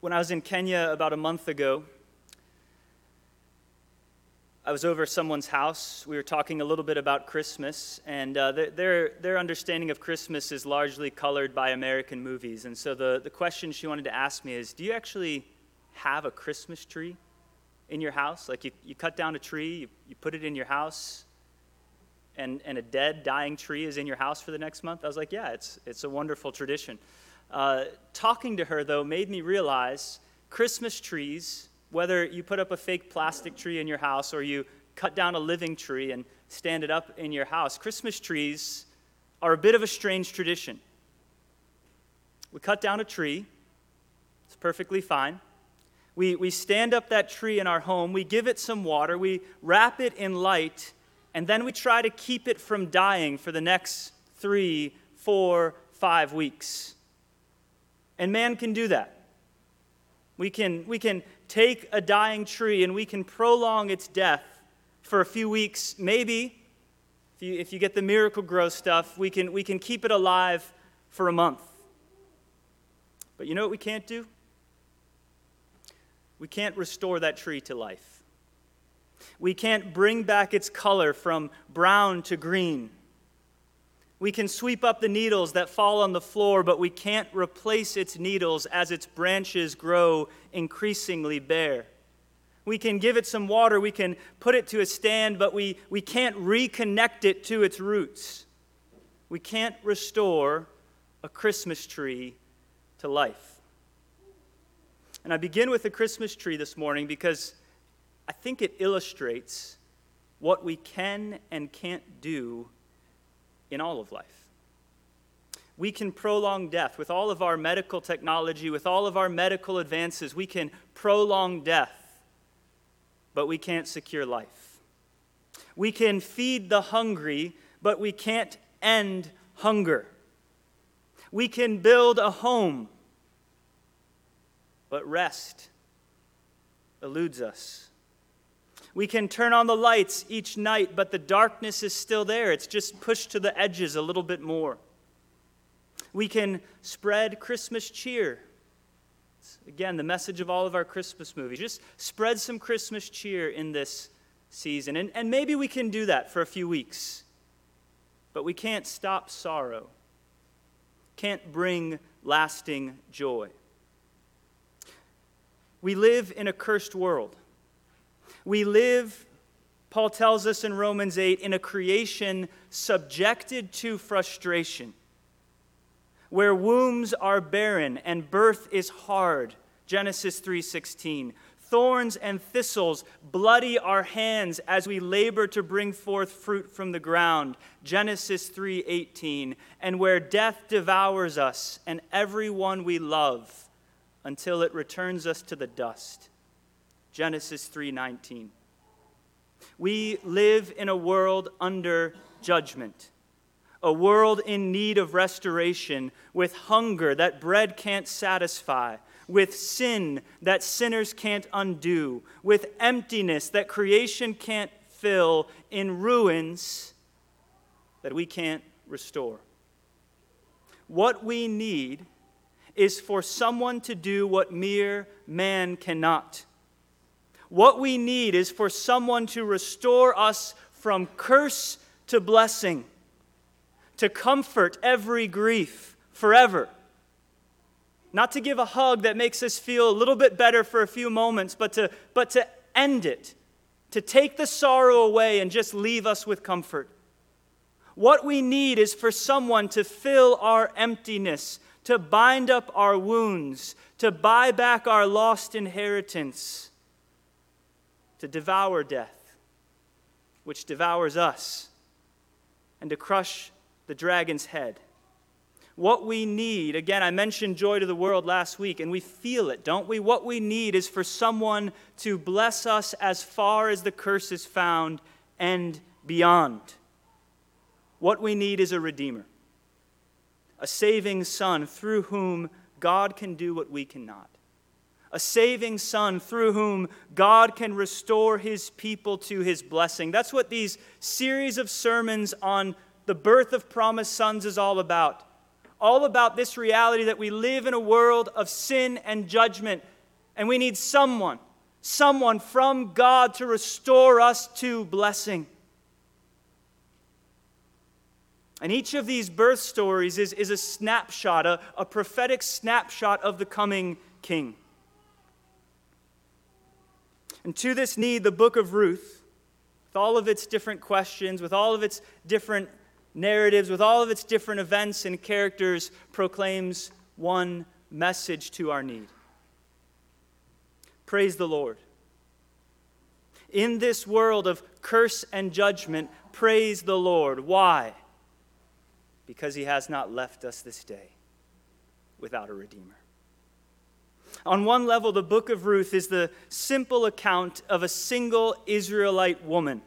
When I was in Kenya about a month ago, I was over someone's house. We were talking a little bit about Christmas, and uh, their, their understanding of Christmas is largely colored by American movies. And so the, the question she wanted to ask me is Do you actually have a Christmas tree in your house? Like you, you cut down a tree, you, you put it in your house, and, and a dead, dying tree is in your house for the next month? I was like, Yeah, it's, it's a wonderful tradition. Uh, talking to her, though, made me realize Christmas trees, whether you put up a fake plastic tree in your house or you cut down a living tree and stand it up in your house, Christmas trees are a bit of a strange tradition. We cut down a tree, it's perfectly fine. We, we stand up that tree in our home, we give it some water, we wrap it in light, and then we try to keep it from dying for the next three, four, five weeks. And man can do that. We can, we can take a dying tree and we can prolong its death for a few weeks. Maybe, if you, if you get the Miracle-Gro stuff, we can, we can keep it alive for a month. But you know what we can't do? We can't restore that tree to life. We can't bring back its color from brown to green. We can sweep up the needles that fall on the floor, but we can't replace its needles as its branches grow increasingly bare. We can give it some water, we can put it to a stand, but we, we can't reconnect it to its roots. We can't restore a Christmas tree to life. And I begin with the Christmas tree this morning because I think it illustrates what we can and can't do in all of life. We can prolong death with all of our medical technology, with all of our medical advances. We can prolong death, but we can't secure life. We can feed the hungry, but we can't end hunger. We can build a home, but rest eludes us. We can turn on the lights each night, but the darkness is still there. It's just pushed to the edges a little bit more. We can spread Christmas cheer. It's, again, the message of all of our Christmas movies. Just spread some Christmas cheer in this season. And, and maybe we can do that for a few weeks, but we can't stop sorrow, can't bring lasting joy. We live in a cursed world. We live, Paul tells us in Romans 8, in a creation subjected to frustration, where wombs are barren and birth is hard. Genesis 3:16. Thorns and thistles bloody our hands as we labor to bring forth fruit from the ground. Genesis 3:18. And where death devours us and everyone we love until it returns us to the dust. Genesis 3:19. We live in a world under judgment. A world in need of restoration, with hunger that bread can't satisfy, with sin that sinners can't undo, with emptiness that creation can't fill, in ruins that we can't restore. What we need is for someone to do what mere man cannot what we need is for someone to restore us from curse to blessing, to comfort every grief forever. Not to give a hug that makes us feel a little bit better for a few moments, but to, but to end it, to take the sorrow away and just leave us with comfort. What we need is for someone to fill our emptiness, to bind up our wounds, to buy back our lost inheritance to devour death, which devours us, and to crush the dragon's head. What we need, again, I mentioned joy to the world last week, and we feel it, don't we? What we need is for someone to bless us as far as the curse is found and beyond. What we need is a Redeemer, a saving Son through whom God can do what we cannot a saving Son through whom God can restore his people to his blessing. That's what these series of sermons on the birth of promised sons is all about. all about this reality that we live in a world of sin and judgment, and we need someone, someone from God to restore us to blessing. And each of these birth stories is, is a snapshot, a, a prophetic snapshot of the coming king. And to this need, the book of Ruth, with all of its different questions, with all of its different narratives, with all of its different events and characters, proclaims one message to our need. Praise the Lord. In this world of curse and judgment, praise the Lord. Why? Because he has not left us this day without a Redeemer. On one level, the book of Ruth is the simple account of a single Israelite woman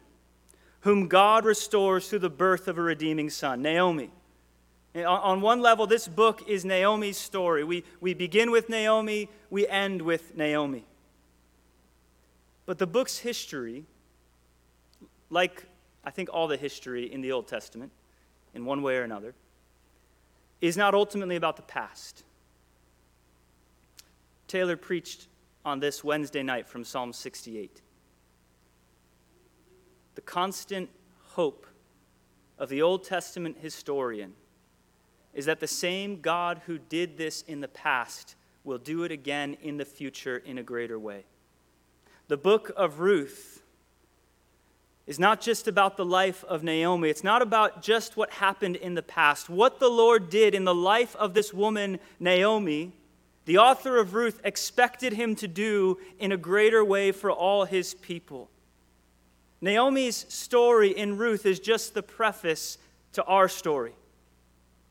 whom God restores through the birth of a redeeming son, Naomi. On one level, this book is Naomi's story. We, we begin with Naomi, we end with Naomi. But the book's history, like I think all the history in the Old Testament, in one way or another, is not ultimately about the past. Taylor preached on this Wednesday night from Psalm 68. The constant hope of the Old Testament historian is that the same God who did this in the past will do it again in the future in a greater way. The book of Ruth is not just about the life of Naomi. It's not about just what happened in the past. What the Lord did in the life of this woman, Naomi, the author of Ruth expected him to do in a greater way for all his people. Naomi's story in Ruth is just the preface to our story.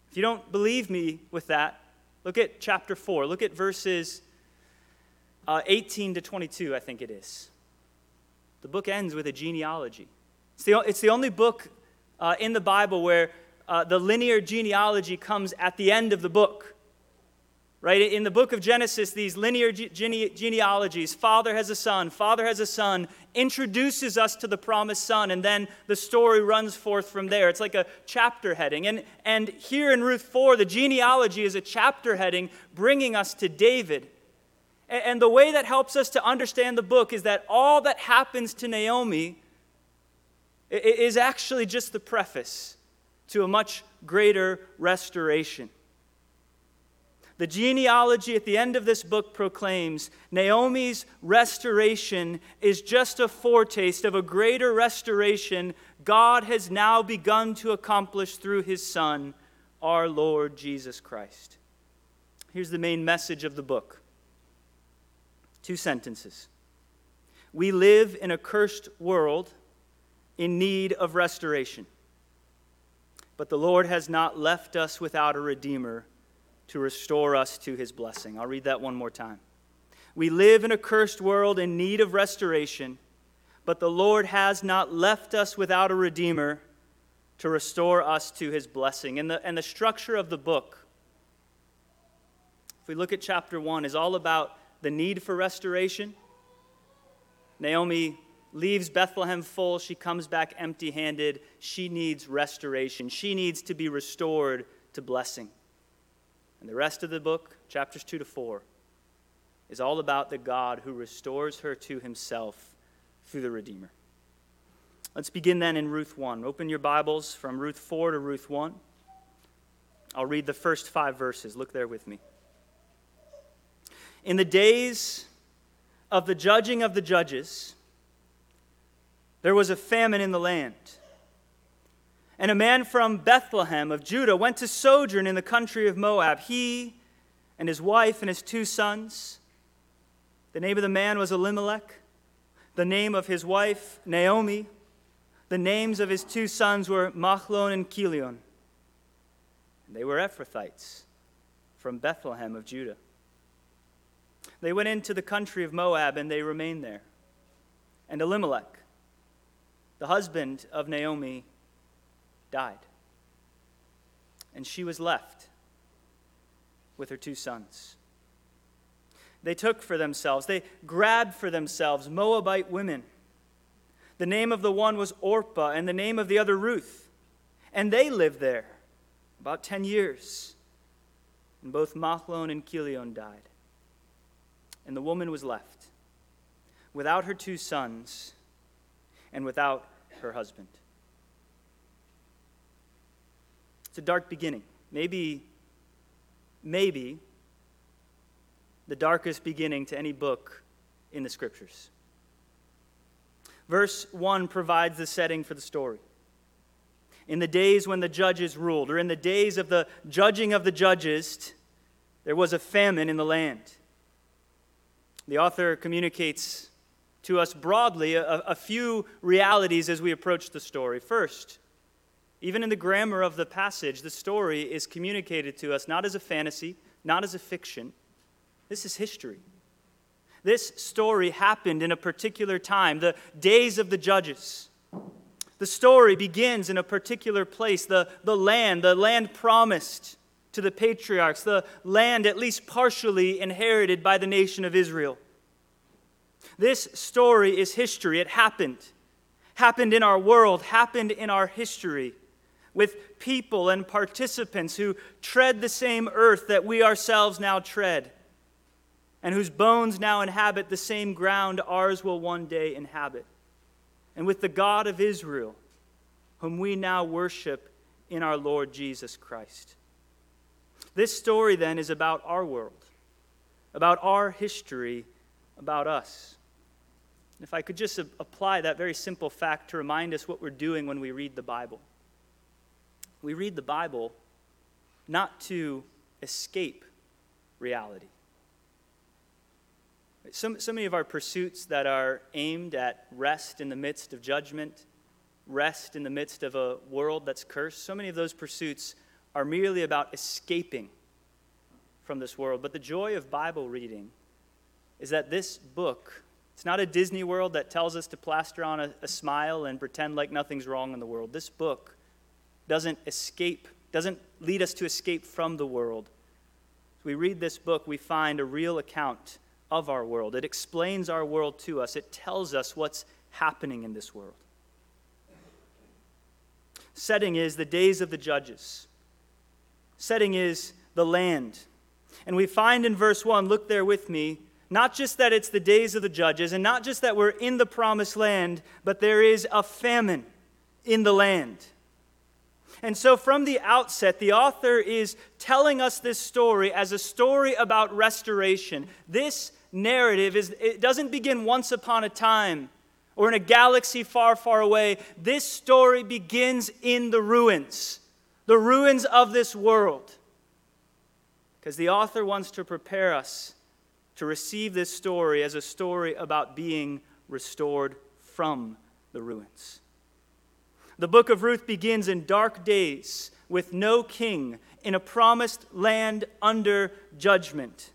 If you don't believe me with that, look at chapter 4. Look at verses uh, 18 to 22, I think it is. The book ends with a genealogy. It's the, it's the only book uh, in the Bible where uh, the linear genealogy comes at the end of the book. Right? In the book of Genesis, these linear gene- genealogies, father has a son, father has a son, introduces us to the promised son, and then the story runs forth from there. It's like a chapter heading. And, and here in Ruth 4, the genealogy is a chapter heading bringing us to David. And, and the way that helps us to understand the book is that all that happens to Naomi is actually just the preface to a much greater restoration. The genealogy at the end of this book proclaims Naomi's restoration is just a foretaste of a greater restoration God has now begun to accomplish through his Son, our Lord Jesus Christ. Here's the main message of the book two sentences. We live in a cursed world in need of restoration, but the Lord has not left us without a Redeemer to restore us to his blessing. I'll read that one more time. We live in a cursed world in need of restoration, but the Lord has not left us without a Redeemer to restore us to his blessing. And the, and the structure of the book, if we look at chapter 1, is all about the need for restoration. Naomi leaves Bethlehem full. She comes back empty handed. She needs restoration. She needs to be restored to blessing. And the rest of the book, chapters 2 to 4, is all about the God who restores her to himself through the Redeemer. Let's begin then in Ruth 1. Open your Bibles from Ruth 4 to Ruth 1. I'll read the first five verses. Look there with me. In the days of the judging of the judges, there was a famine in the land. And a man from Bethlehem of Judah went to sojourn in the country of Moab, he and his wife and his two sons. The name of the man was Elimelech, the name of his wife, Naomi. The names of his two sons were Machlon and Chilion. And they were Ephrathites from Bethlehem of Judah. They went into the country of Moab and they remained there. And Elimelech, the husband of Naomi, died. And she was left with her two sons. They took for themselves, they grabbed for themselves Moabite women. The name of the one was Orpah, and the name of the other Ruth. And they lived there about 10 years. And both Mahlon and Chilion died. And the woman was left without her two sons and without her husband. It's a dark beginning. Maybe, maybe the darkest beginning to any book in the scriptures. Verse 1 provides the setting for the story. In the days when the judges ruled, or in the days of the judging of the judges, there was a famine in the land. The author communicates to us broadly a, a, few realities as we approach the story. First, even in the grammar of the passage, the story is communicated to us not as a fantasy, not as a fiction. This is history. This story happened in a particular time, the days of the judges. The story begins in a particular place, the, the land, the land promised to the patriarchs, the land at least partially inherited by the nation of Israel. This story is history. It happened. Happened in our world, happened in our history with people and participants who tread the same earth that we ourselves now tread, and whose bones now inhabit the same ground ours will one day inhabit, and with the God of Israel, whom we now worship in our Lord Jesus Christ. This story then is about our world, about our history, about us. If I could just apply that very simple fact to remind us what we're doing when we read the Bible. We read the Bible not to escape reality. So, so many of our pursuits that are aimed at rest in the midst of judgment, rest in the midst of a world that's cursed, so many of those pursuits are merely about escaping from this world. But the joy of Bible reading is that this book, it's not a Disney world that tells us to plaster on a, a smile and pretend like nothing's wrong in the world. This book doesn't escape, doesn't lead us to escape from the world. As we read this book, we find a real account of our world. It explains our world to us, it tells us what's happening in this world. Setting is the days of the judges. Setting is the land. And we find in verse 1, look there with me, not just that it's the days of the judges, and not just that we're in the promised land, but there is a famine in the land. And so, from the outset, the author is telling us this story as a story about restoration. This narrative is, it doesn't begin once upon a time or in a galaxy far, far away. This story begins in the ruins, the ruins of this world. Because the author wants to prepare us to receive this story as a story about being restored from the ruins. The book of Ruth begins in dark days with no king in a promised land under judgment.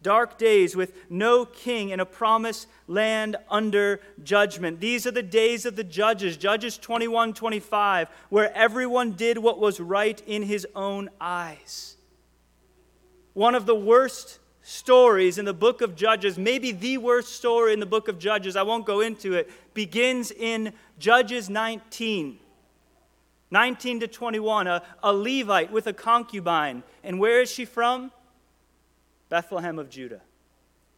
Dark days with no king in a promised land under judgment. These are the days of the judges, Judges 21 25, where everyone did what was right in his own eyes. One of the worst stories in the book of Judges, maybe the worst story in the book of Judges, I won't go into it, begins in Judges 19. 19 to 21, a, a Levite with a concubine. And where is she from? Bethlehem of Judah.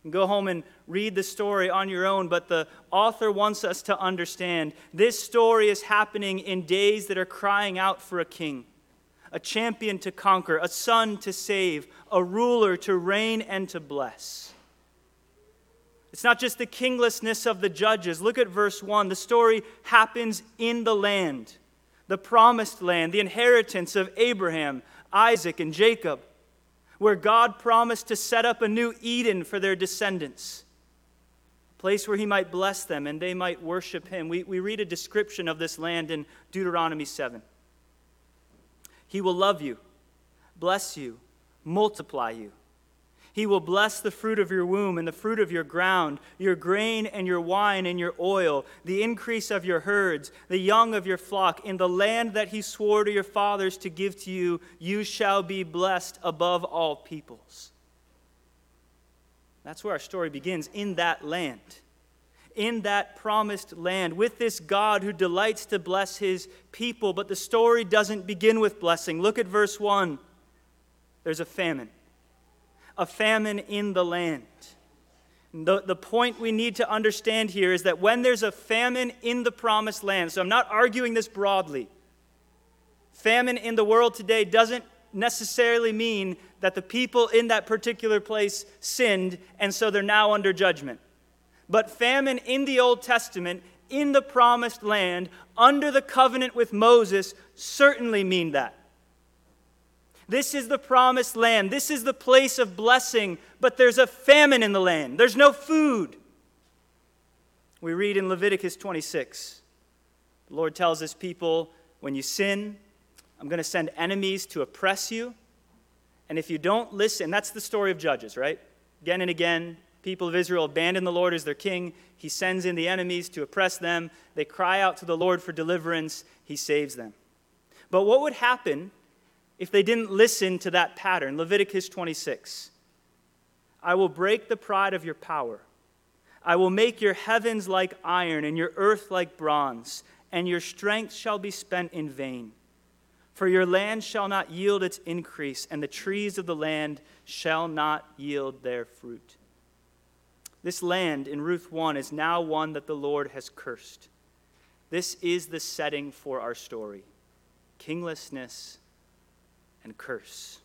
Go home and read the story on your own, but the author wants us to understand this story is happening in days that are crying out for a king a champion to conquer, a son to save, a ruler to reign and to bless. It's not just the kinglessness of the judges. Look at verse 1. The story happens in the land, the promised land, the inheritance of Abraham, Isaac, and Jacob, where God promised to set up a new Eden for their descendants, a place where He might bless them and they might worship Him. We, we read a description of this land in Deuteronomy 7. He will love you, bless you, multiply you. He will bless the fruit of your womb and the fruit of your ground, your grain and your wine and your oil, the increase of your herds, the young of your flock. In the land that he swore to your fathers to give to you, you shall be blessed above all peoples. That's where our story begins in that land in that promised land with this God who delights to bless his people. But the story doesn't begin with blessing. Look at verse 1. there's a famine, a famine in the land. The, the point we need to understand here is that when there's a famine in the promised land, so I'm not arguing this broadly, famine in the world today doesn't necessarily mean that the people in that particular place sinned and so they're now under judgment. But famine in the Old Testament, in the promised land, under the covenant with Moses, certainly mean that. This is the promised land. This is the place of blessing, but there's a famine in the land. There's no food. We read in Leviticus 26 the Lord tells his people, When you sin, I'm going to send enemies to oppress you. And if you don't listen, that's the story of Judges, right? Again and again, people of Israel abandon the Lord as their king. He sends in the enemies to oppress them. They cry out to the Lord for deliverance. He saves them. But what would happen if they didn't listen to that pattern. Leviticus 26. I will break the pride of your power. I will make your heavens like iron and your earth like bronze, and your strength shall be spent in vain. For your land shall not yield its increase, and the trees of the land shall not yield their fruit. This land in Ruth 1 is now one that the Lord has cursed. This is the setting for our story kinglessness and curse.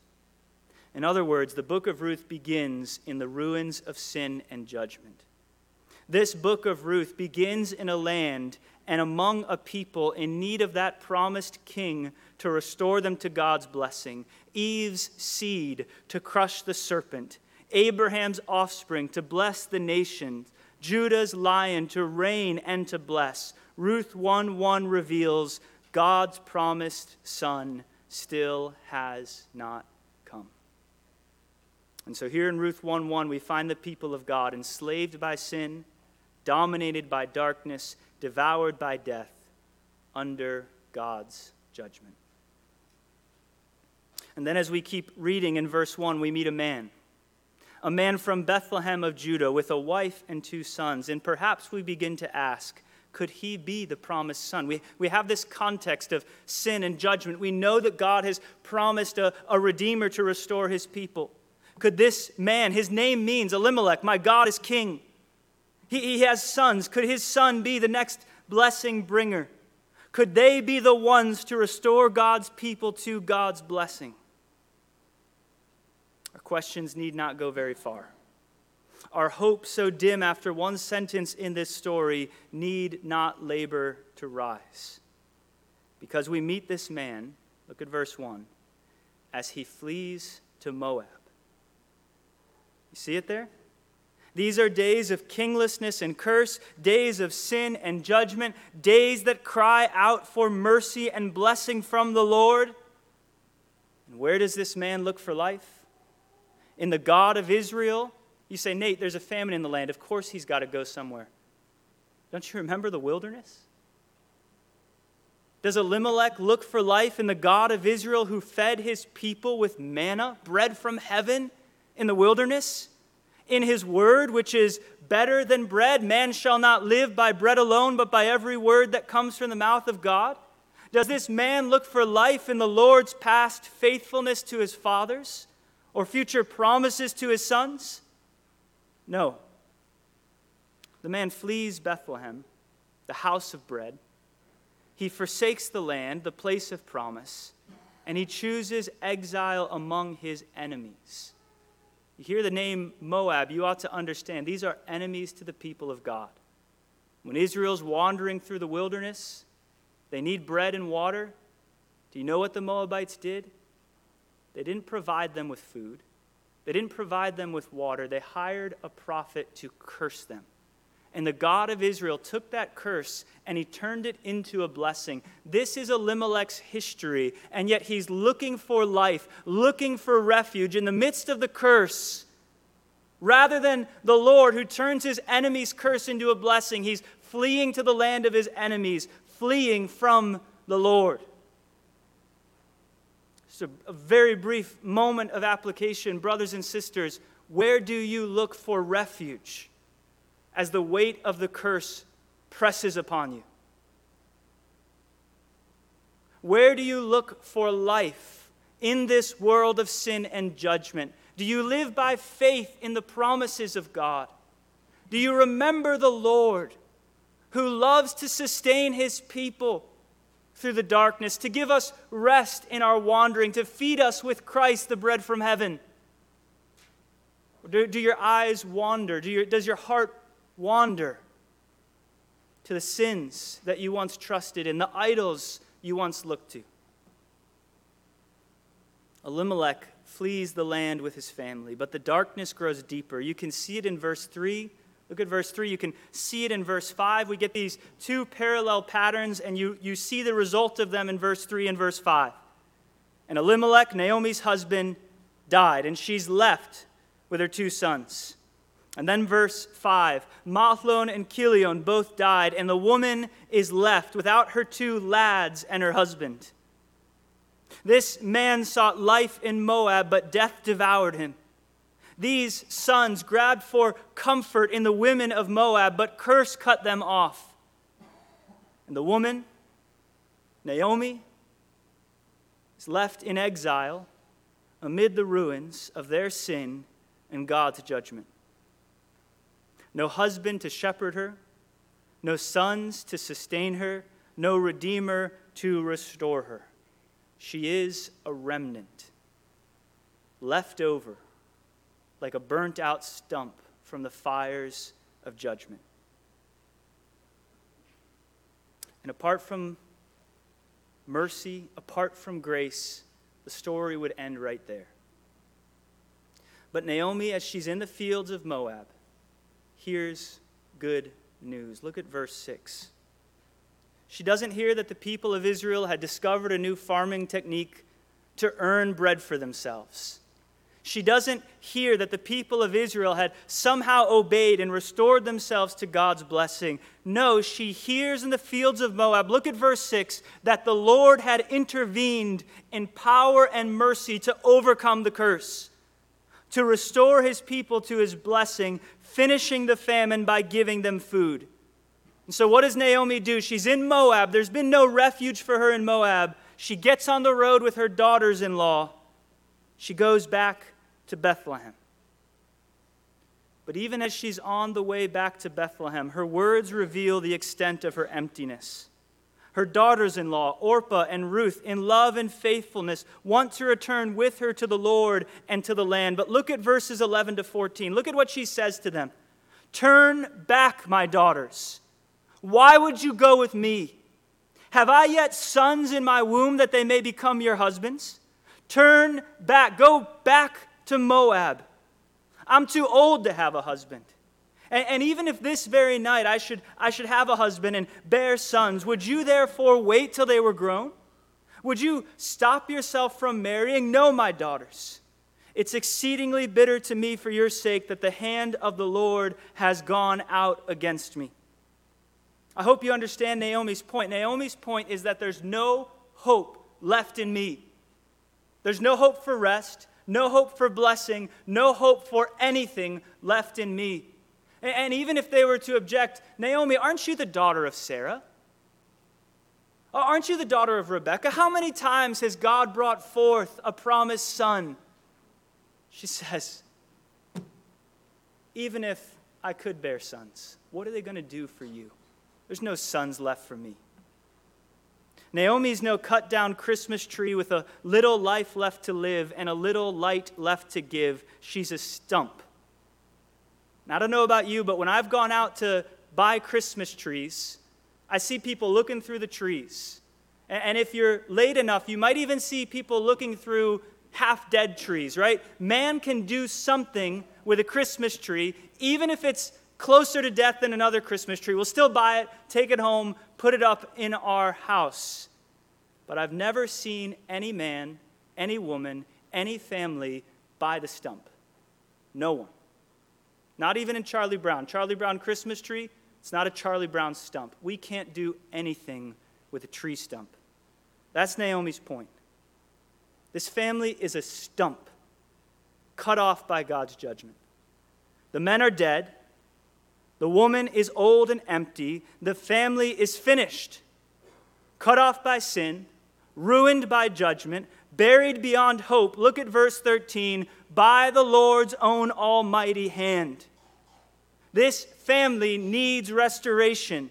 In other words, the book of Ruth begins in the ruins of sin and judgment. This book of Ruth begins in a land and among a people in need of that promised king to restore them to God's blessing, Eve's seed to crush the serpent, Abraham's offspring to bless the nations, Judah's lion to reign and to bless. Ruth 1 1 reveals God's promised son still has not come. And so here in Ruth 1 1, we find the people of God enslaved by sin, dominated by darkness, devoured by death, under God's judgment. And then as we keep reading in verse 1, we meet a man. A man from Bethlehem of Judah with a wife and two sons. And perhaps we begin to ask, could he be the promised son? We, we have this context of sin and judgment. We know that God has promised a, a redeemer to restore his people. Could this man, his name means Elimelech, my God is king. He, he has sons. Could his son be the next blessing bringer? Could they be the ones to restore God's people to God's blessing? Our questions need not go very far our hope so dim after one sentence in this story need not labor to rise. Because we meet this man, look at verse 1, as he flees to Moab. You see it there? These are days of kinglessness and curse, days of sin and judgment, days that cry out for mercy and blessing from the Lord. And where does this man look for life? In the God of Israel you say, Nate, there's a famine in the land. Of course he's got to go somewhere. Don't you remember the wilderness? Does Elimelech look for life in the God of Israel who fed his people with manna, bread from heaven, in the wilderness? In his word, which is better than bread, man shall not live by bread alone, but by every word that comes from the mouth of God? Does this man look for life in the Lord's past faithfulness to his fathers or future promises to his sons? No. The man flees Bethlehem, the house of bread. He forsakes the land, the place of promise, and he chooses exile among his enemies. You hear the name Moab, you ought to understand these are enemies to the people of God. When Israel's wandering through the wilderness, they need bread and water. Do you know what the Moabites did? They didn't provide them with food. They didn't provide them with water, they hired a prophet to curse them. And the God of Israel took that curse and he turned it into a blessing. This is Elimelech's history, and yet he's looking for life, looking for refuge in the midst of the curse. Rather than the Lord who turns his enemy's curse into a blessing, he's fleeing to the land of his enemies, fleeing from the Lord a, a very brief moment of application. Brothers and sisters, where do you look for refuge as the weight of the curse presses upon you? Where do you look for life in this world of sin and judgment? Do you live by faith in the promises of God? Do you remember the Lord who loves to sustain his people through the darkness, to give us rest in our wandering, to feed us with Christ, the bread from heaven? Do, do your eyes wander? Do your, does your heart wander to the sins that you once trusted in, the idols you once looked to? Elimelech flees the land with his family, but the darkness grows deeper. You can see it in verse 3. Look at verse 3. You can see it in verse 5. We get these two parallel patterns, and you, you see the result of them in verse 3 and verse 5. And Elimelech, Naomi's husband, died, and she's left with her two sons. And then verse 5 Mahlon and Chilion both died, and the woman is left without her two lads and her husband. This man sought life in Moab, but death devoured him. These sons grabbed for comfort in the women of Moab, but curse cut them off. And the woman, Naomi, is left in exile amid the ruins of their sin and God's judgment. No husband to shepherd her, no sons to sustain her, no redeemer to restore her. She is a remnant, left over like a burnt out stump from the fires of judgment. And apart from mercy, apart from grace, the story would end right there. But Naomi, as she's in the fields of Moab, hears good news. Look at verse 6. She doesn't hear that the people of Israel had discovered a new farming technique to earn bread for themselves. She doesn't hear that the people of Israel had somehow obeyed and restored themselves to God's blessing. No, she hears in the fields of Moab, look at verse 6, that the Lord had intervened in power and mercy to overcome the curse, to restore his people to his blessing, finishing the famine by giving them food. And so, what does Naomi do? She's in Moab. There's been no refuge for her in Moab. She gets on the road with her daughters in law. She goes back to Bethlehem. But even as she's on the way back to Bethlehem, her words reveal the extent of her emptiness. Her daughters in law, Orpah and Ruth, in love and faithfulness, want to return with her to the Lord and to the land. But look at verses 11 to 14. Look at what she says to them Turn back, my daughters. Why would you go with me? Have I yet sons in my womb that they may become your husbands? Turn back, go back to Moab. I'm too old to have a husband. And, and, even if this very night I should, I should have a husband and bear sons, would you therefore wait till they were grown? Would you stop yourself from marrying? No, my daughters. It's exceedingly bitter to me for your sake that the hand of the Lord has gone out against me. I hope you understand Naomi's point. Naomi's point is that there's no hope left in me. There's no hope for rest, no hope for blessing, no hope for anything left in me. And even if they were to object, Naomi, aren't you the daughter of Sarah? Aren't you the daughter of Rebekah? How many times has God brought forth a promised son? She says, Even if I could bear sons, what are they going to do for you? There's no sons left for me. Naomi's no cut down Christmas tree with a little life left to live and a little light left to give. She's a stump. And I don't know about you, but when I've gone out to buy Christmas trees, I see people looking through the trees. And if you're late enough, you might even see people looking through half dead trees, right? Man can do something with a Christmas tree, even if it's closer to death than another Christmas tree. We'll still buy it, take it home, put it up in our house. But I've never seen any man, any woman, any family buy the stump. No one. Not even in Charlie Brown. Charlie Brown Christmas tree, it's not a Charlie Brown stump. We can't do anything with a tree stump. That's Naomi's point. This family is a stump cut off by God's judgment. The men are dead. The woman is old and empty. The family is finished, cut off by sin, ruined by judgment, buried beyond hope. Look at verse 13 by the Lord's own almighty hand. This family needs restoration.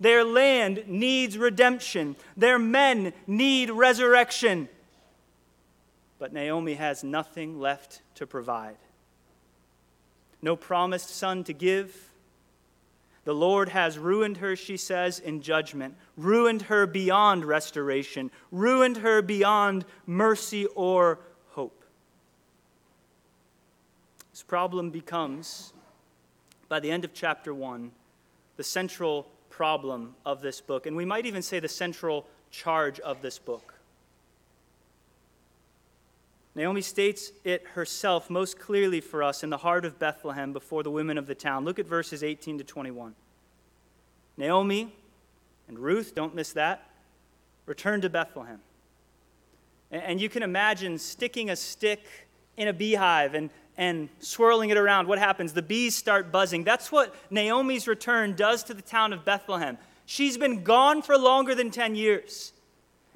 Their land needs redemption. Their men need resurrection. But Naomi has nothing left to provide. No promised son to give. The Lord has ruined her, she says, in judgment, ruined her beyond restoration, ruined her beyond mercy or hope. This problem becomes, by the end of chapter 1, the central problem of this book, and we might even say the central charge of this book. Naomi states it herself most clearly for us in the heart of Bethlehem before the women of the town. Look at verses 18 to 21. Naomi and Ruth, don't miss that, return to Bethlehem. And you can imagine sticking a stick in a beehive and, and swirling it around. What happens? The bees start buzzing. That's what Naomi's return does to the town of Bethlehem. She's been gone for longer than 10 years.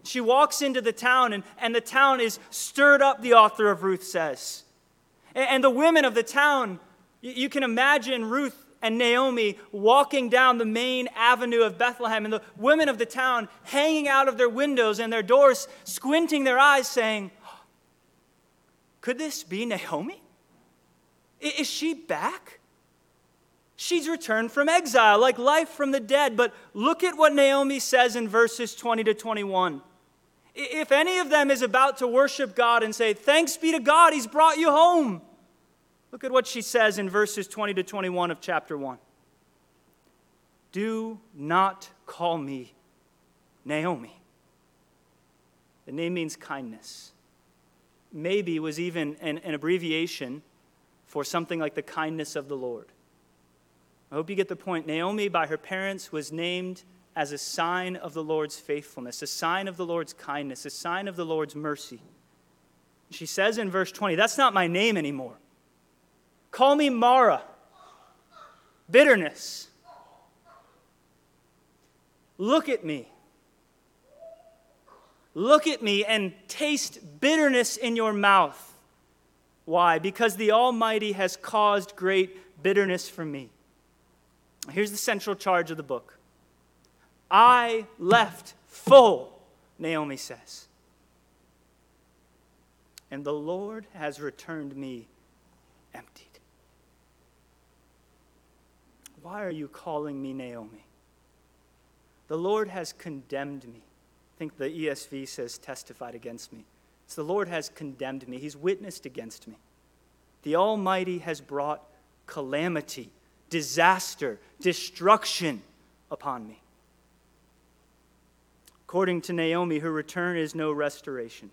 She walks into the town, and, and the town is stirred up, the author of Ruth says. And, and the women of the town, you, you can imagine Ruth and Naomi walking down the main avenue of Bethlehem, and the women of the town hanging out of their windows and their doors, squinting their eyes, saying, Could this be Naomi? Is she back? She's returned from exile, like life from the dead. But look at what Naomi says in verses 20 to 21. If any of them is about to worship God and say, Thanks be to God, He's brought you home. Look at what she says in verses 20 to 21 of chapter 1. Do not call me Naomi. The name means kindness. Maybe was even an, an abbreviation for something like the kindness of the Lord. I hope you get the point. Naomi, by her parents, was named as a sign of the Lord's faithfulness, a sign of the Lord's kindness, a sign of the Lord's mercy. She says in verse 20, That's not my name anymore. Call me Mara. Bitterness. Look at me. Look at me and taste bitterness in your mouth. Why? Because the Almighty has caused great bitterness for me. Here's the central charge of the book I left full, Naomi says. And the Lord has returned me emptied. Why are you calling me Naomi? The Lord has condemned me. I think the ESV says testified against me. It's the Lord has condemned me. He's witnessed against me. The Almighty has brought calamity, disaster, destruction upon me. According to Naomi, her return is no restoration.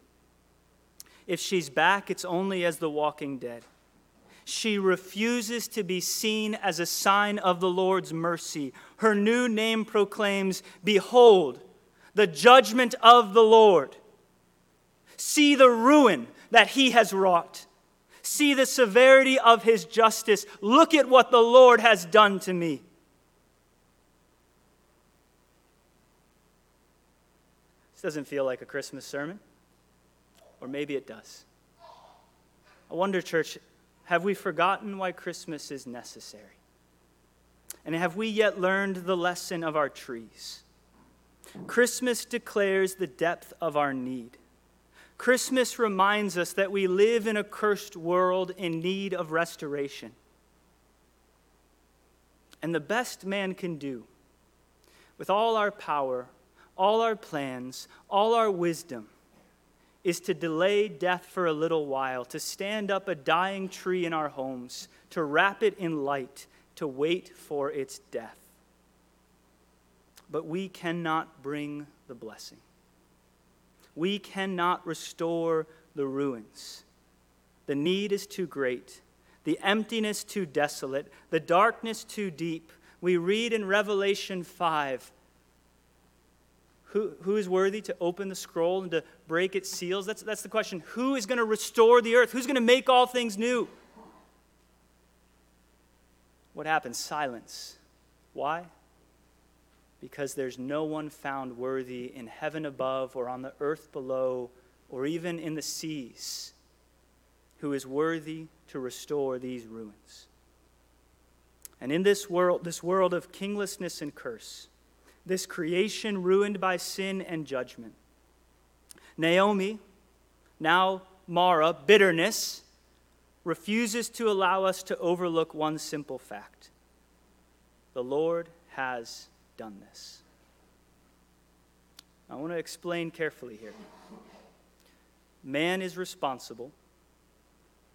If she's back, it's only as the walking dead. She refuses to be seen as a sign of the Lord's mercy. Her new name proclaims Behold, the judgment of the Lord. See the ruin that he has wrought. See the severity of his justice. Look at what the Lord has done to me. This doesn't feel like a Christmas sermon, or maybe it does. I wonder, church, have we forgotten why Christmas is necessary? And have we yet learned the lesson of our trees? Christmas declares the depth of our need. Christmas reminds us that we live in a cursed world in need of restoration. And the best man can do, with all our power, all our plans, all our wisdom, is to delay death for a little while, to stand up a dying tree in our homes, to wrap it in light, to wait for its death. But we cannot bring the blessing. We cannot restore the ruins. The need is too great, the emptiness too desolate, the darkness too deep. We read in Revelation 5 who, who is worthy to open the scroll and to break its seals? That's, that's the question. Who is going to restore the earth? Who's going to make all things new? What happens? Silence. Why? Because there's no one found worthy in heaven above or on the earth below or even in the seas who is worthy to restore these ruins. And in this world, this world of kinglessness and curse, this creation ruined by sin and judgment, Naomi, now Mara, bitterness, refuses to allow us to overlook one simple fact the Lord has done this. I want to explain carefully here. Man is responsible,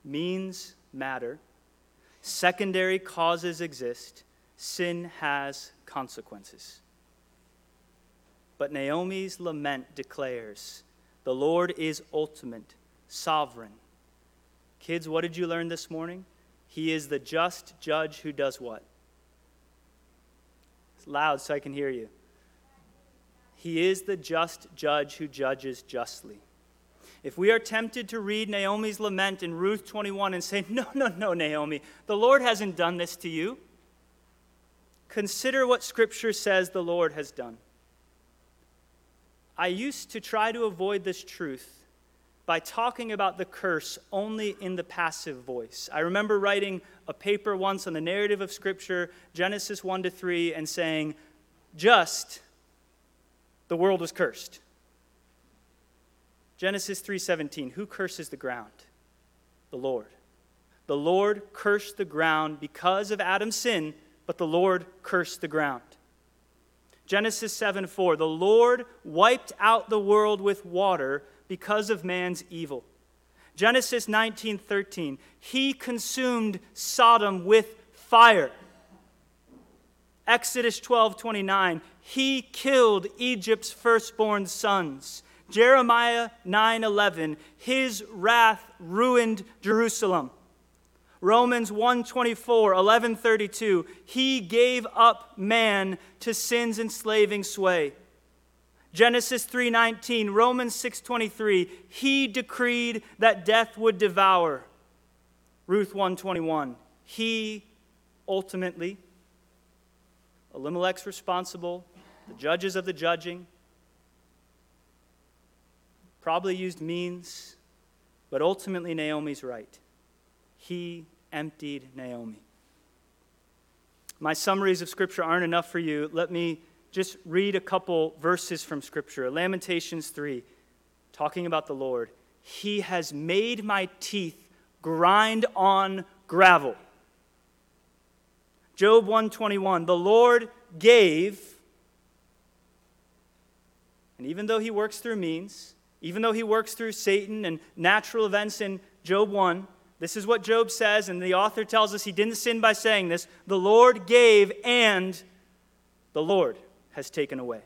means matter, secondary causes exist, sin has consequences. But Naomi's lament declares the Lord is ultimate, sovereign. Kids, what did you learn this morning? He is the just judge who does what? It's loud so I can hear you. He is the just judge who judges justly. If we are tempted to read Naomi's lament in Ruth 21 and say, No, no, no, Naomi, the Lord hasn't done this to you, consider what Scripture says the Lord has done. I used to try to avoid this truth by talking about the curse only in the passive voice. I remember writing a paper once on the narrative of Scripture, Genesis 1 to 3, and saying, Just the world was cursed. Genesis 3:17 Who curses the ground? The Lord. The Lord cursed the ground because of Adam's sin, but the Lord cursed the ground. Genesis 7 4, the Lord wiped out the world with water because of man's evil. Genesis 19 13, he consumed Sodom with fire. Exodus 12 29, he killed Egypt's firstborn sons. Jeremiah 9 11, his wrath ruined Jerusalem. Romans 124, 1132, he gave up man to sin's enslaving sway. Genesis 3:19, Romans 6:23, he decreed that death would devour. Ruth 121, he ultimately Elimelech's responsible, the judges of the judging probably used means, but ultimately Naomi's right. He emptied Naomi. My summaries of Scripture aren't enough for you. Let me just read a couple verses from Scripture. Lamentations 3, talking about the Lord. He has made my teeth grind on gravel. Job 121, the Lord gave, and even though he works through means, even though he works through Satan and natural events in Job 1, this is what Job says, and the author tells us he didn't sin by saying this. The Lord gave, and the Lord has taken away.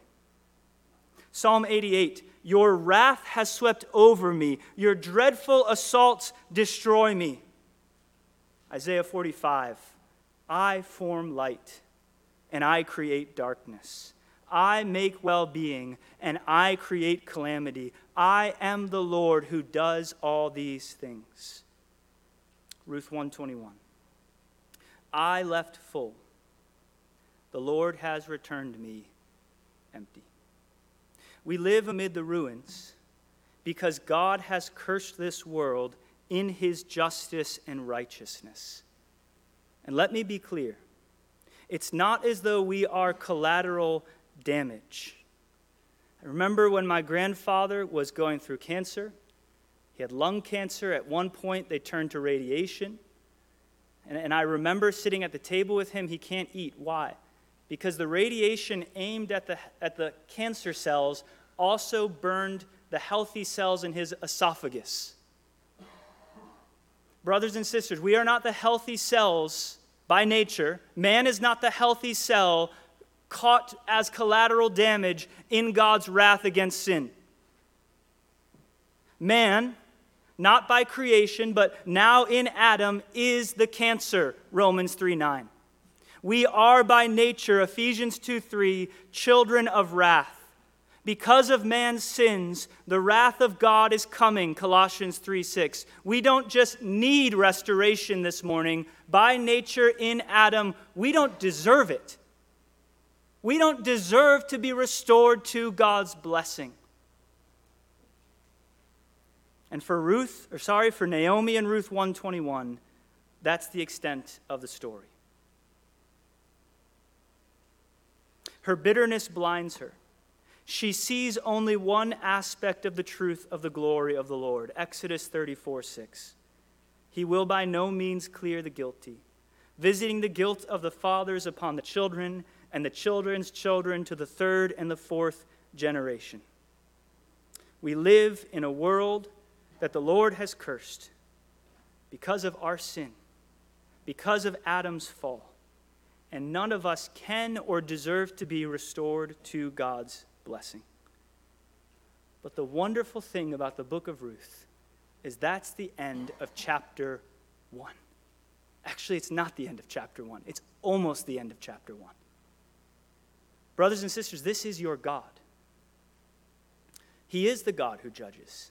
Psalm 88 Your wrath has swept over me, your dreadful assaults destroy me. Isaiah 45 I form light, and I create darkness. I make well being, and I create calamity. I am the Lord who does all these things. Ruth 121. I left full. The Lord has returned me empty. We live amid the ruins because God has cursed this world in his justice and righteousness. And let me be clear it's not as though we are collateral damage. I remember when my grandfather was going through cancer he had lung cancer. At one point, they turned to radiation. And, and I remember sitting at the table with him. He can't eat. Why? Because the radiation aimed at the, at the cancer cells also burned the healthy cells in his esophagus. Brothers and sisters, we are not the healthy cells by nature. Man is not the healthy cell caught as collateral damage in God's wrath against sin. Man not by creation, but now in Adam, is the cancer, Romans 3 9. We are by nature, Ephesians 2 3, children of wrath. Because of man's sins, the wrath of God is coming, Colossians 3 6. We don't just need restoration this morning. By nature, in Adam, we don't deserve it. We don't deserve to be restored to God's blessing. And for Ruth, or sorry, for Naomi and Ruth 121, that's the extent of the story. Her bitterness blinds her. She sees only one aspect of the truth of the glory of the Lord. Exodus 34 6. He will by no means clear the guilty, visiting the guilt of the fathers upon the children and the children's children to the third and the fourth generation. We live in a world that the Lord has cursed because of our sin, because of Adam's fall, and none of us can or deserve to be restored to God's blessing. But the wonderful thing about the book of Ruth is that's the end of chapter 1. Actually, it's not the end of chapter 1, it's almost the end of chapter 1. Brothers and sisters, this is your God. He is the God who judges.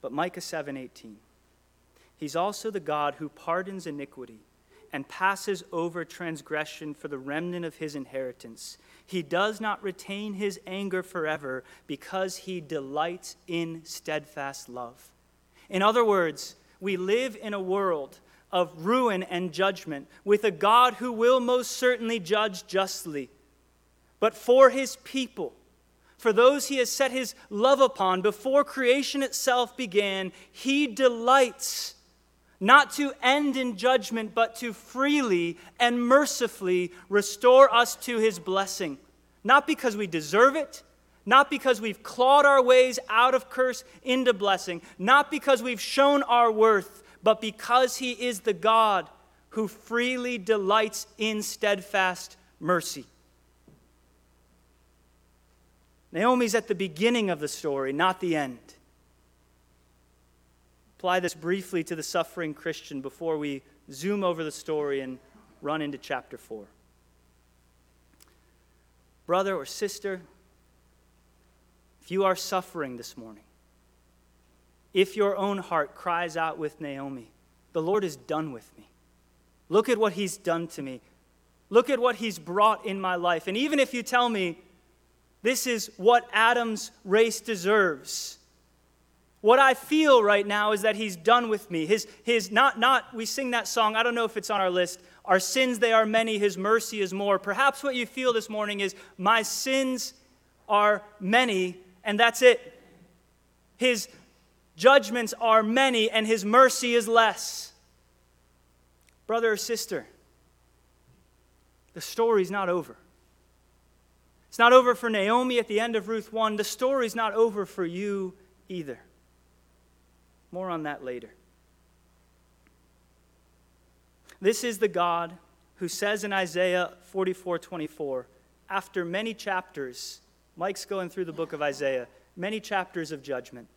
But Micah 7:18. He's also the God who pardons iniquity and passes over transgression for the remnant of his inheritance. He does not retain his anger forever because he delights in steadfast love. In other words, we live in a world of ruin and judgment with a God who will most certainly judge justly. But for his people, for those he has set his love upon before creation itself began, he delights not to end in judgment, but to freely and mercifully restore us to his blessing. Not because we deserve it, not because we've clawed our ways out of curse into blessing, not because we've shown our worth, but because he is the God who freely delights in steadfast mercy. Naomi's at the beginning of the story, not the end. Apply this briefly to the suffering Christian before we zoom over the story and run into chapter 4. Brother or sister, if you are suffering this morning, if your own heart cries out with Naomi, the Lord is done with me. Look at what he's done to me. Look at what he's brought in my life. And even if you tell me this is what Adam's race deserves, what I feel right now is that he's done with me. His, his not, not, we sing that song, I don't know if it's on our list. Our sins, they are many, his mercy is more. Perhaps what you feel this morning is, my sins are many, and that's it. His judgments are many, and his mercy is less. Brother or sister, the story's not over. It's not over for Naomi at the end of Ruth 1. The story's not over for you either. More on that later. This is the God who says in Isaiah 44 24, after many chapters, Mike's going through the book of Isaiah, many chapters of judgment.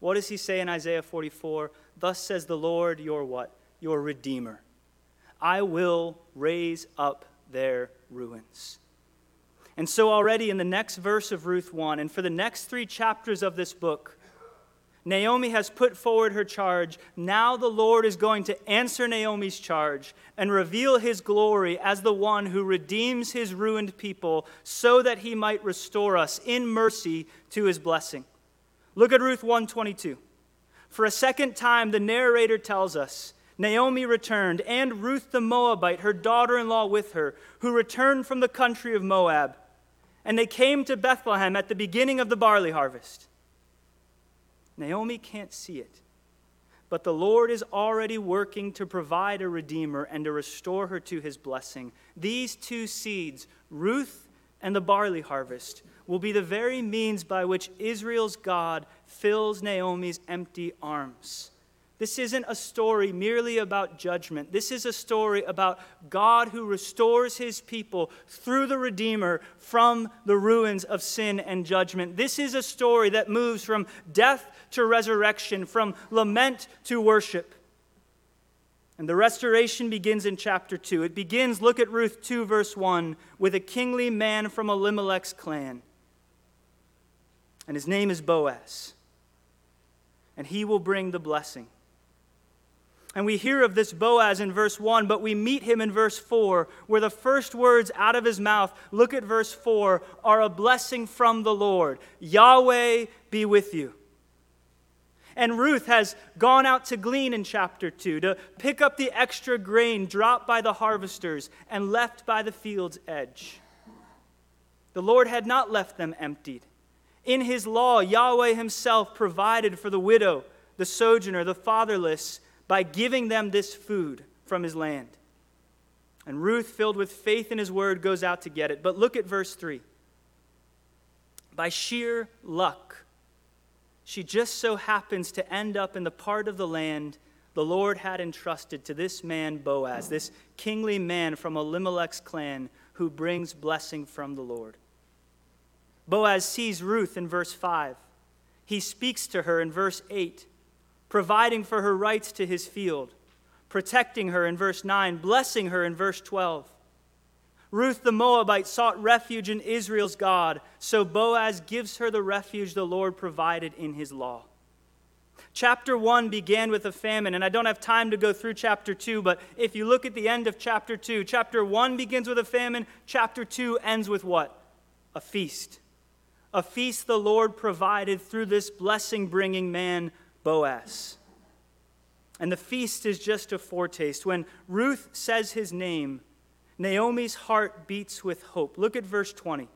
What does he say in Isaiah 44? Thus says the Lord, your what? Your Redeemer. I will raise up their ruins. And so, already in the next verse of Ruth 1, and for the next three chapters of this book, Naomi has put forward her charge. Now the Lord is going to answer Naomi's charge and reveal his glory as the one who redeems his ruined people so that he might restore us in mercy to his blessing. Look at Ruth 122. For a second time the narrator tells us Naomi returned and Ruth the Moabite, her daughter-in-law with her, who returned from the country of Moab. And they came to Bethlehem at the beginning of the barley harvest. Naomi can't see it. But the Lord is already working to provide a redeemer and to restore her to his blessing. These two seeds, Ruth and the barley harvest, will be the very means by which Israel's God fills Naomi's empty arms. This isn't a story merely about judgment. This is a story about God who restores his people through the Redeemer from the ruins of sin and judgment. This is a story that moves from death to resurrection, from lament to worship. And the restoration begins in chapter 2. It begins, look at Ruth 2, verse 1, with a kingly man from Elimelech's clan. And his name is Boaz. And he will bring the blessing. And we hear of this Boaz in verse 1, but we meet him in verse 4, where the first words out of his mouth, look at verse 4, are a blessing from the Lord Yahweh be with you. And Ruth has gone out to glean in chapter 2, to pick up the extra grain dropped by the harvesters and left by the field's edge. The Lord had not left them emptied. In his law, Yahweh himself provided for the widow, the sojourner, the fatherless by giving them this food from his land. And Ruth, filled with faith in his word, goes out to get it. But look at verse 3. By sheer luck, she just so happens to end up in the part of the land the Lord had entrusted to this man Boaz, this kingly man from Elimelech's clan who brings blessing from the Lord. Boaz sees Ruth in verse 5. He speaks to her in verse 8, providing for her rights to his field, protecting her in verse 9, blessing her in verse 12. Ruth the Moabite sought refuge in Israel's God, so Boaz gives her the refuge the Lord provided in his law. Chapter 1 began with a famine, and I don't have time to go through chapter 2, but if you look at the end of chapter 2, chapter 1 begins with a famine, chapter 2 ends with what? A feast. A feast the Lord provided through this blessing bringing man, Boaz. And the feast is just a foretaste. When Ruth says his name, Naomi's heart beats with hope. Look at verse 20.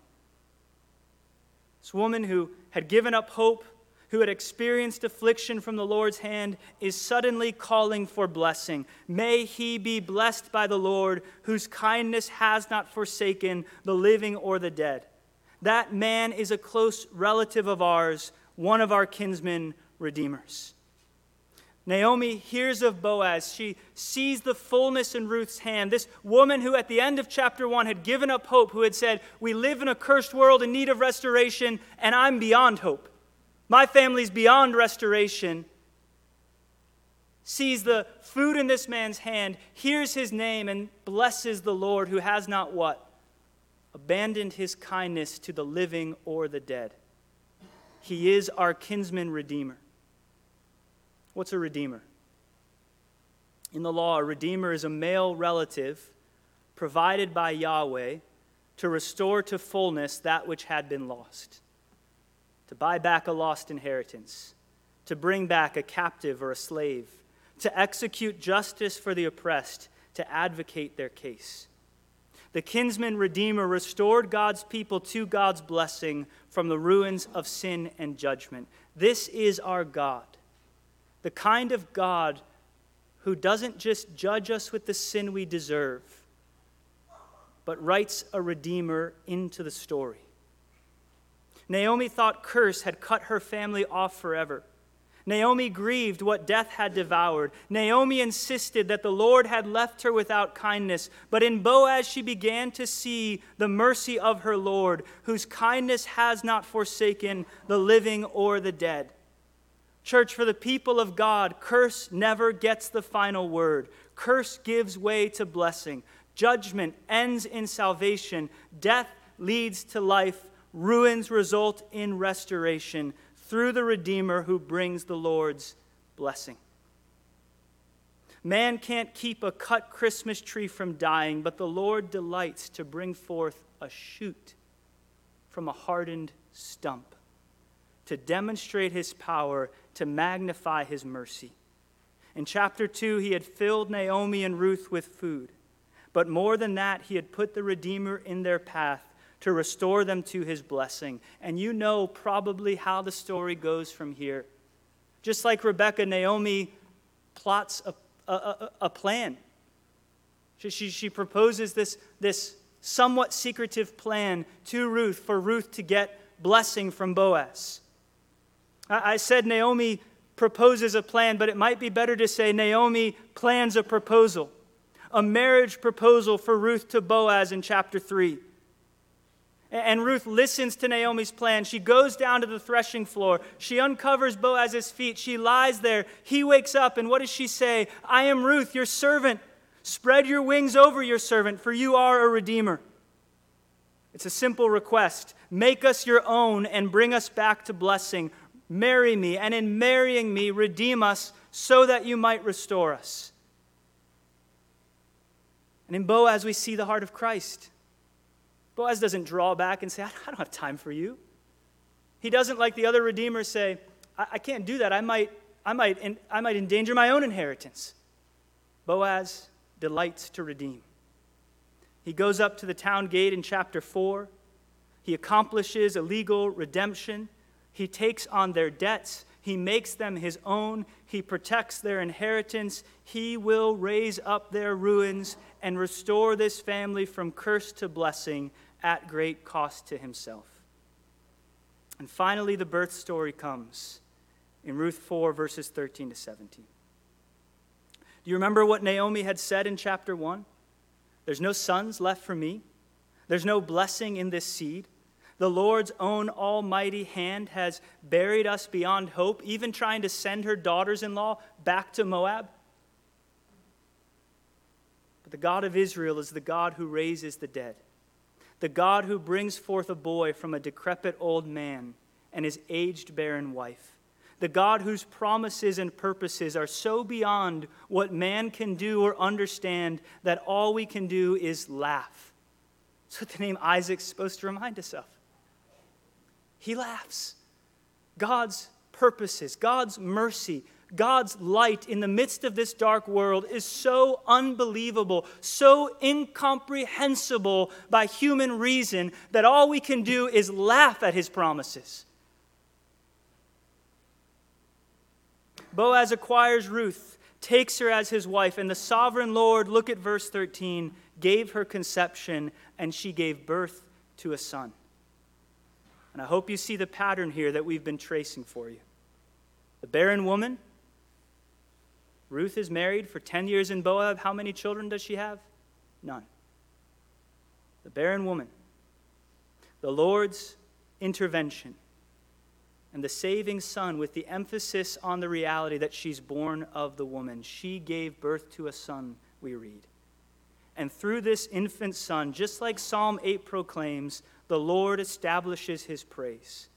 This woman who had given up hope, who had experienced affliction from the Lord's hand, is suddenly calling for blessing. May he be blessed by the Lord, whose kindness has not forsaken the living or the dead. That man is a close relative of ours, one of our kinsmen redeemers. Naomi hears of Boaz. She sees the fullness in Ruth's hand. This woman who, at the end of chapter 1, had given up hope, who had said, We live in a cursed world in need of restoration, and I'm beyond hope. My family's beyond restoration. Sees the food in this man's hand, hears his name, and blesses the Lord who has not what? Abandoned his kindness to the living or the dead. He is our kinsman redeemer. What's a redeemer? In the law, a redeemer is a male relative provided by Yahweh to restore to fullness that which had been lost, to buy back a lost inheritance, to bring back a captive or a slave, to execute justice for the oppressed, to advocate their case. The kinsman redeemer restored God's people to God's blessing from the ruins of sin and judgment. This is our God the kind of God who doesn't just judge us with the sin we deserve, but writes a Redeemer into the story. Naomi thought curse had cut her family off forever. Naomi grieved what death had devoured. Naomi insisted that the Lord had left her without kindness. But in Boaz, she began to see the mercy of her Lord, whose kindness has not forsaken the living or the dead. Church, for the people of God, curse never gets the final word. Curse gives way to blessing. Judgment ends in salvation. Death leads to life. Ruins result in restoration through the Redeemer who brings the Lord's blessing. Man can't keep a cut Christmas tree from dying, but the Lord delights to bring forth a shoot from a hardened stump to demonstrate his power to magnify his mercy. In chapter 2, he had filled Naomi and Ruth with food. But more than that, he had put the Redeemer in their path to restore them to his blessing. And you know probably how the story goes from here. Just like Rebecca, Naomi plots a, a, a plan. She, she, she proposes this, this somewhat secretive plan to Ruth for Ruth to get blessing from Boaz. I said Naomi proposes a plan, but it might be better to say Naomi plans a proposal, a marriage proposal for Ruth to Boaz in chapter 3. And Ruth listens to Naomi's plan. She goes down to the threshing floor. She uncovers Boaz's feet. She lies there. He wakes up, and what does she say? I am Ruth, your servant. Spread your wings over your servant, for you are a redeemer. It's a simple request. Make us your own and bring us back to blessing. Marry me, and in marrying me, redeem us so that you might restore us. And in Boaz, we see the heart of Christ. Boaz doesn't draw back and say, I don't have time for you. He doesn't, like the other redeemers, say, I, I can't do that. I might I might, I might endanger my own inheritance. Boaz delights to redeem. He goes up to the town gate in chapter 4. He accomplishes a legal redemption. He takes on their debts. He makes them his own. He protects their inheritance. He will raise up their ruins and restore this family from curse to blessing at great cost to himself. And finally, the birth story comes in Ruth 4, verses 13 to 17. Do you remember what Naomi had said in chapter 1? There's no sons left for me, there's no blessing in this seed. The Lord's own almighty hand has buried us beyond hope, even trying to send her daughters in law back to Moab. But the God of Israel is the God who raises the dead, the God who brings forth a boy from a decrepit old man and his aged barren wife the God whose promises and purposes are so beyond what man can do or understand that all we can do is laugh. That's what the name Isaac's supposed to remind us of. He laughs. God's purposes, God's mercy, God's light in the midst of this dark world is so unbelievable, so incomprehensible by human reason that all we can do is laugh at his promises. Boaz acquires Ruth, takes her as his wife, and the sovereign Lord, look at verse 13, gave her conception, and she gave birth to a son. And I hope you see the pattern here that we've been tracing for you. The barren woman, Ruth is married for 10 years in Moab. How many children does she have? None. The barren woman, the Lord's intervention and the saving son with the emphasis on the reality that she's born of the woman. She gave birth to a son, we read. And through this infant son, just like Psalm 8 proclaims, the Lord establishes his praise.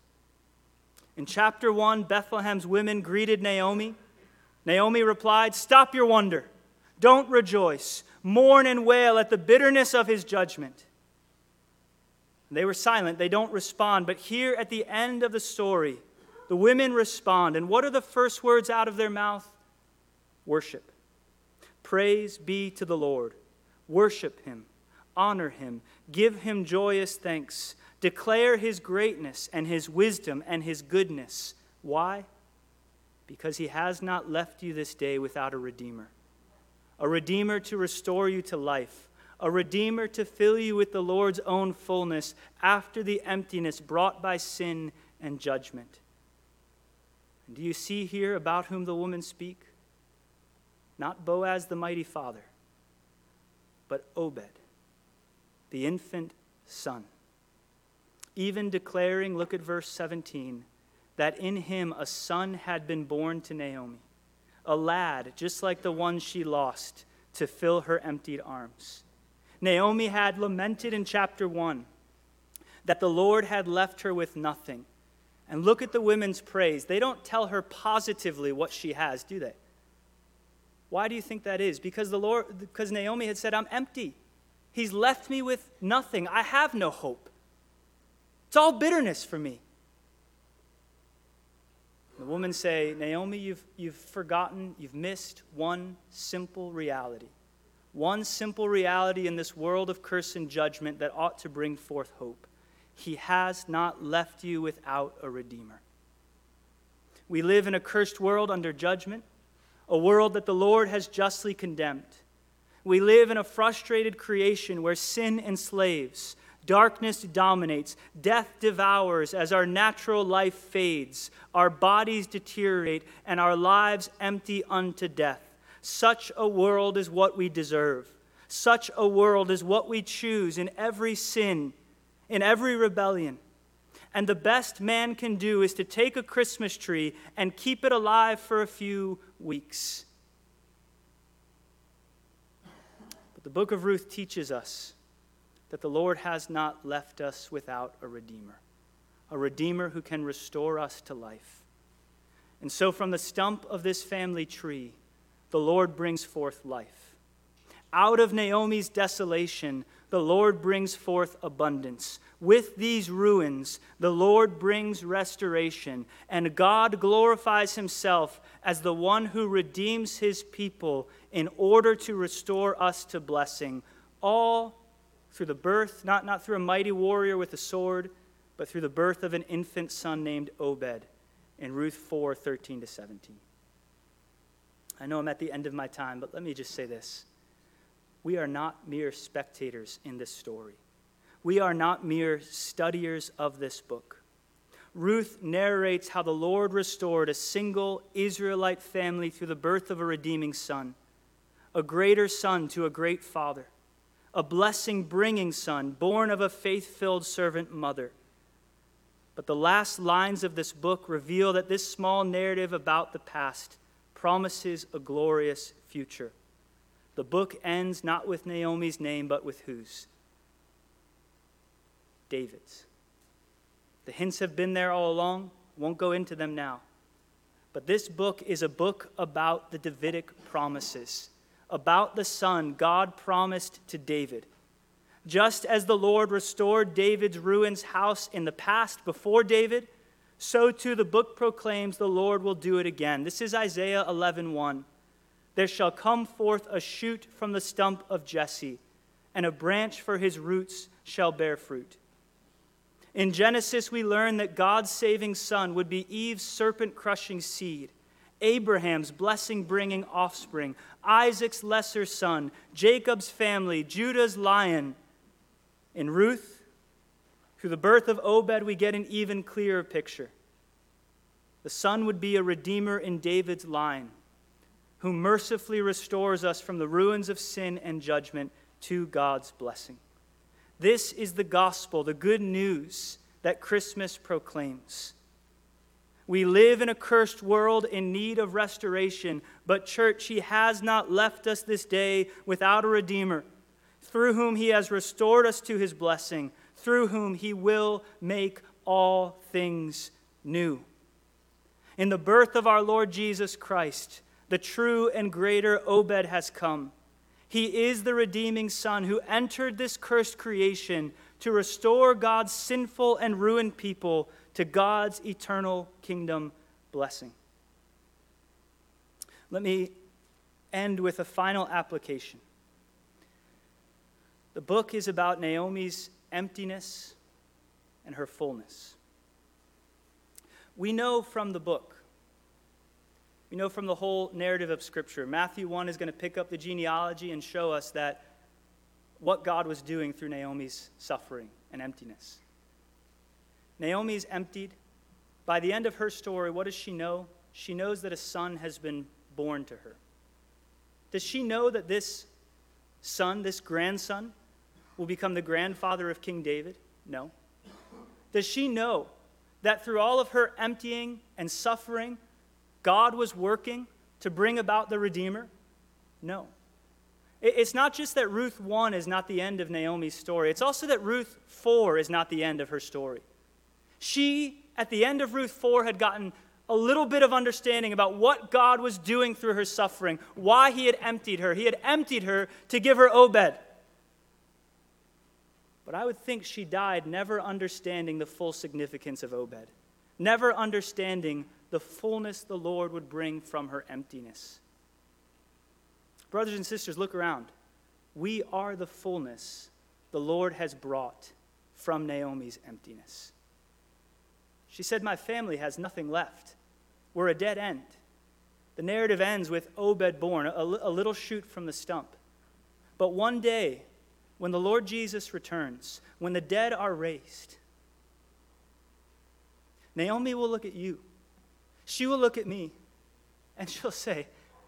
In chapter 1, Bethlehem's women greeted Naomi. Naomi replied, Stop your wonder. Don't rejoice. Mourn and wail at the bitterness of his judgment. They were silent. They don't respond. But here at the end of the story, the women respond. And what are the first words out of their mouth? Worship. Praise be to the Lord. Worship him. Honor him. Give him joyous thanks. Declare his greatness and his wisdom and his goodness. Why? Because he has not left you this day without a redeemer. A redeemer to restore you to life. A redeemer to fill you with the Lord's own fullness after the emptiness brought by sin and judgment. And do you see here about whom the woman speak? Not Boaz the mighty father, but Obed, the infant son. Even declaring, look at verse 17, that in him a son had been born to Naomi, a lad just like the one she lost to fill her emptied arms. Naomi had lamented in chapter 1 that the Lord had left her with nothing and look at the women's praise. They don't tell her positively what she has, do they? Why do you think that is? Because the Lord because Naomi had said, "I'm empty. He's left me with nothing. I have no hope. It's all bitterness for me." The woman say, Naomi, you've, you've forgotten, you've missed one simple reality. One simple reality in this world of curse and judgment that ought to bring forth hope. He has not left you without a Redeemer. We live in a cursed world under judgment, a world that the Lord has justly condemned. We live in a frustrated creation where sin enslaves, darkness dominates, death devours as our natural life fades, our bodies deteriorate, and our lives empty unto death. Such a world is what we deserve. Such a world is what we choose in every sin in every rebellion. And the best man can do is to take a Christmas tree and keep it alive for a few weeks. But the book of Ruth teaches us that the Lord has not left us without a Redeemer, a Redeemer who can restore us to life. And so, from the stump of this family tree, the Lord brings forth life. Out of Naomi's desolation, the Lord brings forth abundance. With these ruins, the Lord brings restoration, and God glorifies himself as the one who redeems his people in order to restore us to blessing, all through the birth, not, not through a mighty warrior with a sword, but through the birth of an infant son named Obed in Ruth 4 13 to 17. I know I'm at the end of my time, but let me just say this. We are not mere spectators in this story. We are not mere studiers of this book. Ruth narrates how the Lord restored a single Israelite family through the birth of a redeeming son, a greater son to a great father, a blessing bringing son born of a faith filled servant mother. But the last lines of this book reveal that this small narrative about the past promises a glorious future. The book ends not with Naomi's name, but with whose? David's. The hints have been there all along, won't go into them now. But this book is a book about the Davidic promises, about the son God promised to David. Just as the Lord restored David's ruins house in the past before David, so too the book proclaims the Lord will do it again. This is Isaiah 11:1. There shall come forth a shoot from the stump of Jesse, and a branch for his roots shall bear fruit. In Genesis, we learn that God's saving son would be Eve's serpent crushing seed, Abraham's blessing bringing offspring, Isaac's lesser son, Jacob's family, Judah's lion. In Ruth, through the birth of Obed, we get an even clearer picture. The son would be a redeemer in David's line, who mercifully restores us from the ruins of sin and judgment to God's blessing. This is the gospel, the good news that Christmas proclaims. We live in a cursed world in need of restoration, but, church, He has not left us this day without a Redeemer, through whom He has restored us to His blessing, through whom He will make all things new. In the birth of our Lord Jesus Christ, the true and greater Obed has come. He is the redeeming Son who entered this cursed creation to restore God's sinful and ruined people to God's eternal kingdom blessing. Let me end with a final application. The book is about Naomi's emptiness and her fullness. We know from the book we know from the whole narrative of Scripture. Matthew 1 is going to pick up the genealogy and show us that what God was doing through Naomi's suffering and emptiness. Naomi's emptied. By the end of her story, what does she know? She knows that a son has been born to her. Does she know that this son, this grandson, will become the grandfather of King David? No. Does she know that through all of her emptying and suffering, God was working to bring about the Redeemer? No. It's not just that Ruth 1 is not the end of Naomi's story, it's also that Ruth 4 is not the end of her story. She, at the end of Ruth 4, had gotten a little bit of understanding about what God was doing through her suffering, why He had emptied her. He had emptied her to give her Obed. But I would think she died never understanding the full significance of Obed, never understanding the fullness the Lord would bring from her emptiness. Brothers and sisters, look around. We are the fullness the Lord has brought from Naomi's emptiness. She said, My family has nothing left. We're a dead end. The narrative ends with Obed born, a, a little shoot from the stump. But one day, when the Lord Jesus returns, when the dead are raised, Naomi will look at you she will look at me and she'll say,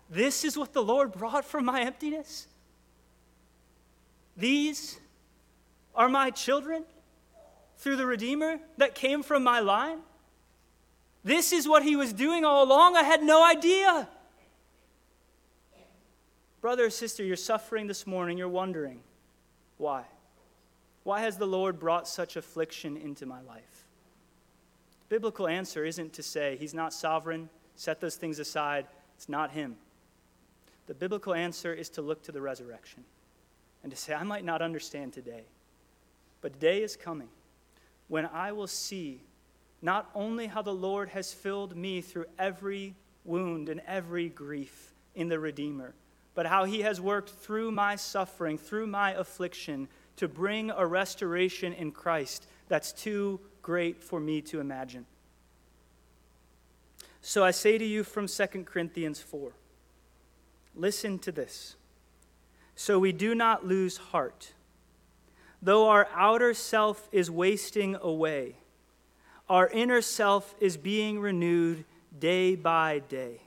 This is what the Lord brought from my emptiness? These are my children through the Redeemer that came from my line? This is what he was doing all along. I had no idea. Brother or sister, you're suffering this morning. You're wondering, why? Why has the Lord brought such affliction into my life? Biblical answer isn't to say he's not sovereign, set those things aside. It's not him. The biblical answer is to look to the resurrection and to say, I might not understand today, but a day is coming when I will see not only how the Lord has filled me through every wound and every grief in the Redeemer, but how he has worked through my suffering, through my affliction, to bring a restoration in Christ that's too great for me to imagine. So I say to you from 2 Corinthians 4 listen to this. So we do not lose heart. Though our outer self is wasting away, our inner self is being renewed day by day.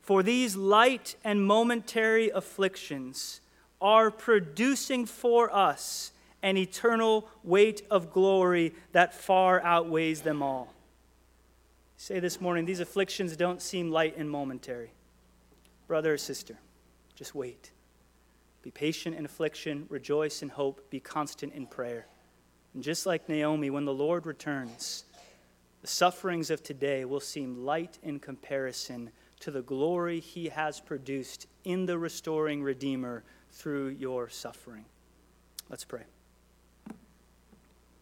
For these light and momentary afflictions are producing for us an eternal weight of glory that far outweighs them all. Say this morning, these afflictions don't seem light and momentary. Brother or sister, just wait. Be patient in affliction, rejoice in hope, be constant in prayer. And just like Naomi, when the Lord returns, the sufferings of today will seem light in comparison to the glory he has produced in the restoring Redeemer through your suffering. Let's pray.